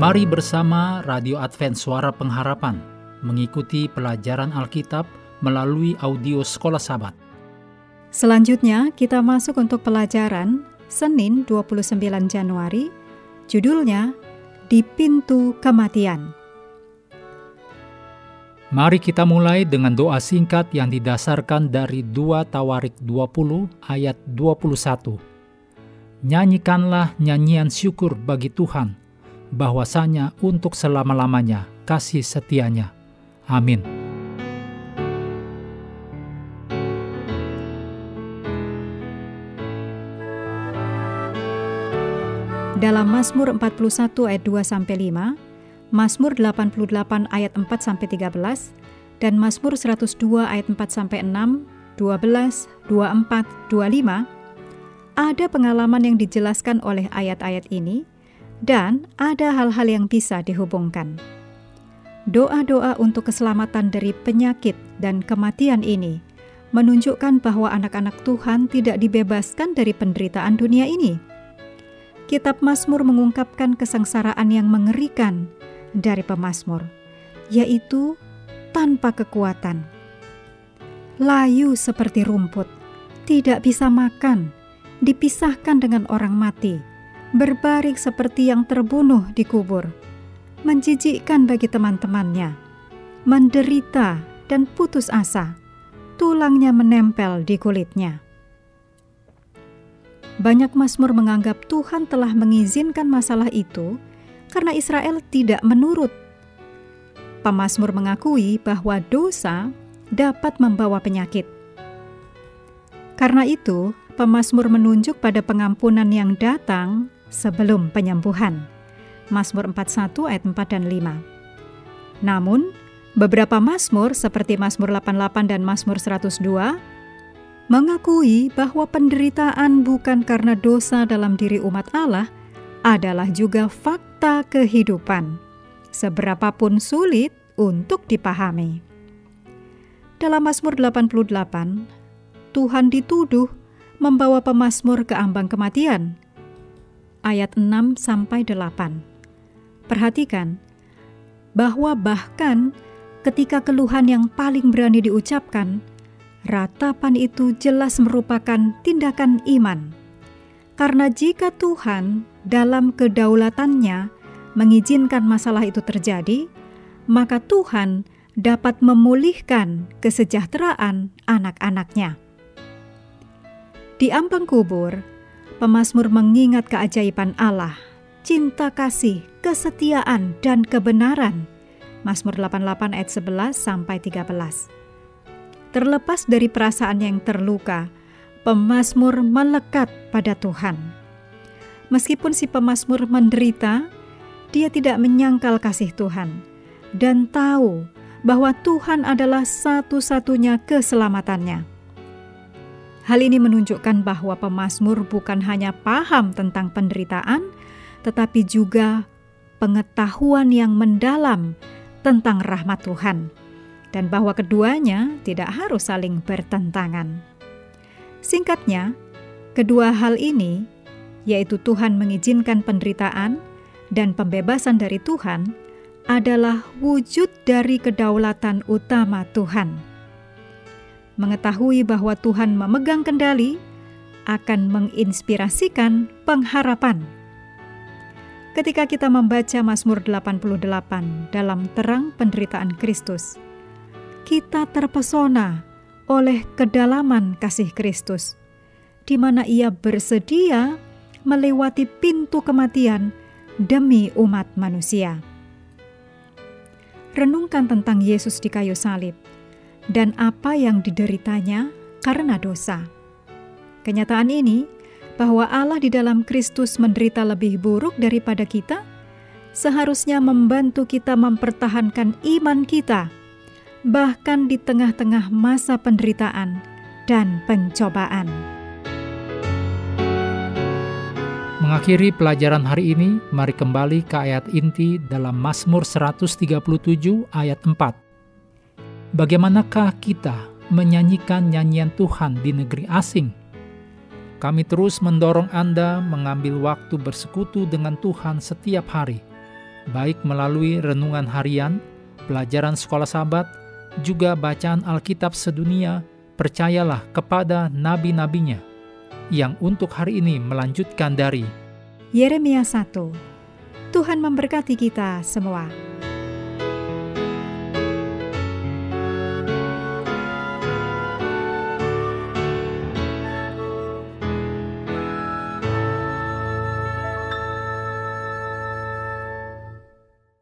Mari bersama Radio Advent Suara Pengharapan mengikuti pelajaran Alkitab melalui audio Sekolah Sabat. Selanjutnya kita masuk untuk pelajaran Senin 29 Januari, judulnya Di Pintu Kematian. Mari kita mulai dengan doa singkat yang didasarkan dari 2 Tawarik 20 ayat 21. Nyanyikanlah nyanyian syukur bagi Tuhan, bahwasanya untuk selama-lamanya kasih setianya. Amin. Dalam Mazmur 41 ayat 2 sampai 5, Mazmur 88 ayat 4 sampai 13, dan Mazmur 102 ayat 4 sampai 6, 12, 24, 25, ada pengalaman yang dijelaskan oleh ayat-ayat ini dan ada hal-hal yang bisa dihubungkan. Doa-doa untuk keselamatan dari penyakit dan kematian ini menunjukkan bahwa anak-anak Tuhan tidak dibebaskan dari penderitaan dunia ini. Kitab Mazmur mengungkapkan kesengsaraan yang mengerikan dari pemazmur, yaitu tanpa kekuatan. Layu seperti rumput, tidak bisa makan, dipisahkan dengan orang mati, berbaring seperti yang terbunuh di kubur, menjijikkan bagi teman-temannya, menderita dan putus asa, tulangnya menempel di kulitnya. Banyak Mazmur menganggap Tuhan telah mengizinkan masalah itu karena Israel tidak menurut. Pemazmur mengakui bahwa dosa dapat membawa penyakit. Karena itu, pemazmur menunjuk pada pengampunan yang datang sebelum penyembuhan. Mazmur 41 ayat 4 dan 5. Namun, beberapa mazmur seperti Mazmur 88 dan Mazmur 102 mengakui bahwa penderitaan bukan karena dosa dalam diri umat Allah adalah juga fakta kehidupan, seberapapun sulit untuk dipahami. Dalam Mazmur 88, Tuhan dituduh membawa pemazmur ke ambang kematian. Ayat 6 sampai 8. Perhatikan bahwa bahkan ketika keluhan yang paling berani diucapkan, ratapan itu jelas merupakan tindakan iman. Karena jika Tuhan dalam kedaulatannya mengizinkan masalah itu terjadi, maka Tuhan dapat memulihkan kesejahteraan anak-anaknya. Di ambang kubur, pemazmur mengingat keajaiban Allah, cinta kasih, kesetiaan, dan kebenaran. Mazmur 88 ayat 11 sampai 13. Terlepas dari perasaan yang terluka, pemazmur melekat pada Tuhan. Meskipun si pemazmur menderita, dia tidak menyangkal kasih Tuhan dan tahu bahwa Tuhan adalah satu-satunya keselamatannya. Hal ini menunjukkan bahwa pemazmur bukan hanya paham tentang penderitaan, tetapi juga pengetahuan yang mendalam tentang rahmat Tuhan dan bahwa keduanya tidak harus saling bertentangan. Singkatnya, kedua hal ini, yaitu Tuhan mengizinkan penderitaan dan pembebasan dari Tuhan, adalah wujud dari kedaulatan utama Tuhan. Mengetahui bahwa Tuhan memegang kendali akan menginspirasikan pengharapan. Ketika kita membaca Mazmur 88 dalam terang penderitaan Kristus, kita terpesona oleh kedalaman kasih Kristus, di mana Ia bersedia melewati pintu kematian demi umat manusia. Renungkan tentang Yesus di kayu salib dan apa yang dideritanya karena dosa. Kenyataan ini bahwa Allah di dalam Kristus menderita lebih buruk daripada kita, seharusnya membantu kita mempertahankan iman kita bahkan di tengah-tengah masa penderitaan dan pencobaan. Mengakhiri pelajaran hari ini, mari kembali ke ayat inti dalam Mazmur 137 ayat 4. Bagaimanakah kita menyanyikan nyanyian Tuhan di negeri asing? Kami terus mendorong Anda mengambil waktu bersekutu dengan Tuhan setiap hari, baik melalui renungan harian, pelajaran sekolah sahabat, juga bacaan Alkitab sedunia, percayalah kepada nabi-nabinya yang untuk hari ini melanjutkan dari Yeremia 1. Tuhan memberkati kita semua.